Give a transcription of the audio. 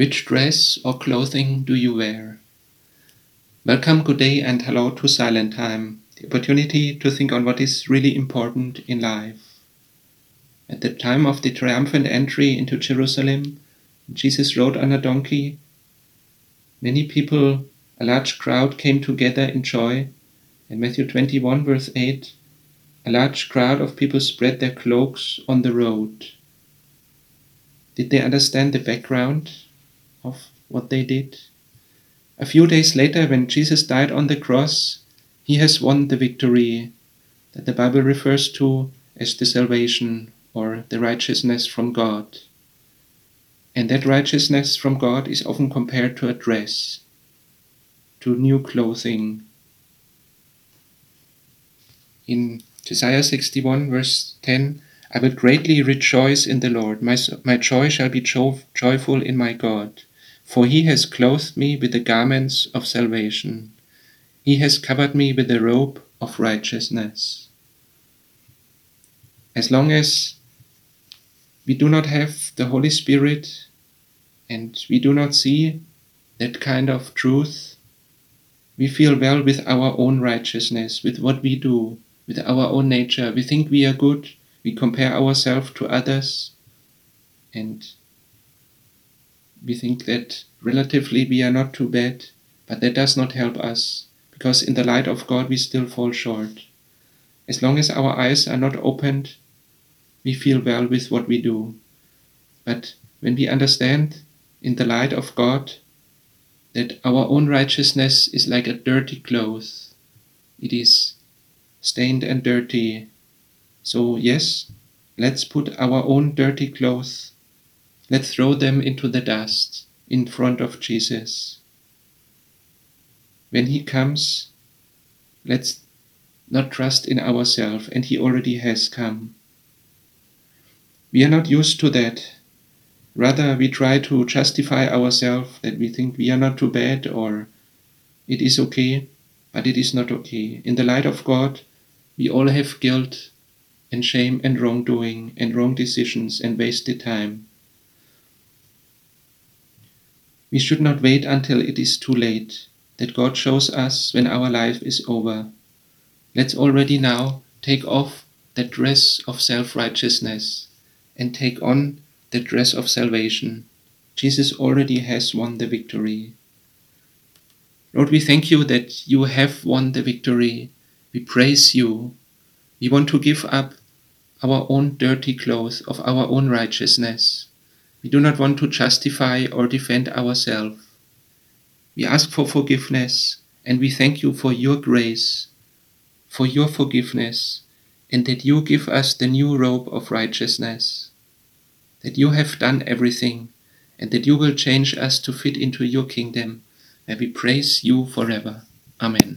Which dress or clothing do you wear? Welcome, good day, and hello to Silent Time, the opportunity to think on what is really important in life. At the time of the triumphant entry into Jerusalem, Jesus rode on a donkey. Many people, a large crowd, came together in joy. In Matthew 21, verse 8, a large crowd of people spread their cloaks on the road. Did they understand the background of what they did? A few days later, when Jesus died on the cross, he has won the victory that the Bible refers to as the salvation or the righteousness from God. And that righteousness from God is often compared to a dress, to new clothing. In Isaiah 61, verse 10, I will greatly rejoice in the Lord. My, my joy shall be jo- joyful in my God, for he has clothed me with the garments of salvation. He has covered me with the robe of righteousness. As long as we do not have the Holy Spirit and we do not see that kind of truth, we feel well with our own righteousness, with what we do, with our own nature. We think we are good, we compare ourselves to others, and we think that relatively we are not too bad, but that does not help us, because in the light of God we still fall short. As long as our eyes are not opened we feel well with what we do. But when we understand in the light of God that our own righteousness is like a dirty cloth, it is stained and dirty. So, yes, let's put our own dirty clothes, let's throw them into the dust in front of Jesus. When He comes, let's not trust in ourselves, and He already has come. We are not used to that. Rather, we try to justify ourselves that we think we are not too bad or it is okay, but it is not okay. In the light of God, we all have guilt and shame and wrongdoing and wrong decisions and wasted time. We should not wait until it is too late, that God shows us when our life is over. Let's already now take off that dress of self righteousness and take on the dress of salvation. Jesus already has won the victory. Lord, we thank you that you have won the victory. We praise you. We want to give up our own dirty clothes of our own righteousness. We do not want to justify or defend ourselves. We ask for forgiveness and we thank you for your grace, for your forgiveness, and that you give us the new robe of righteousness that you have done everything, and that you will change us to fit into your kingdom, where we praise you forever. Amen.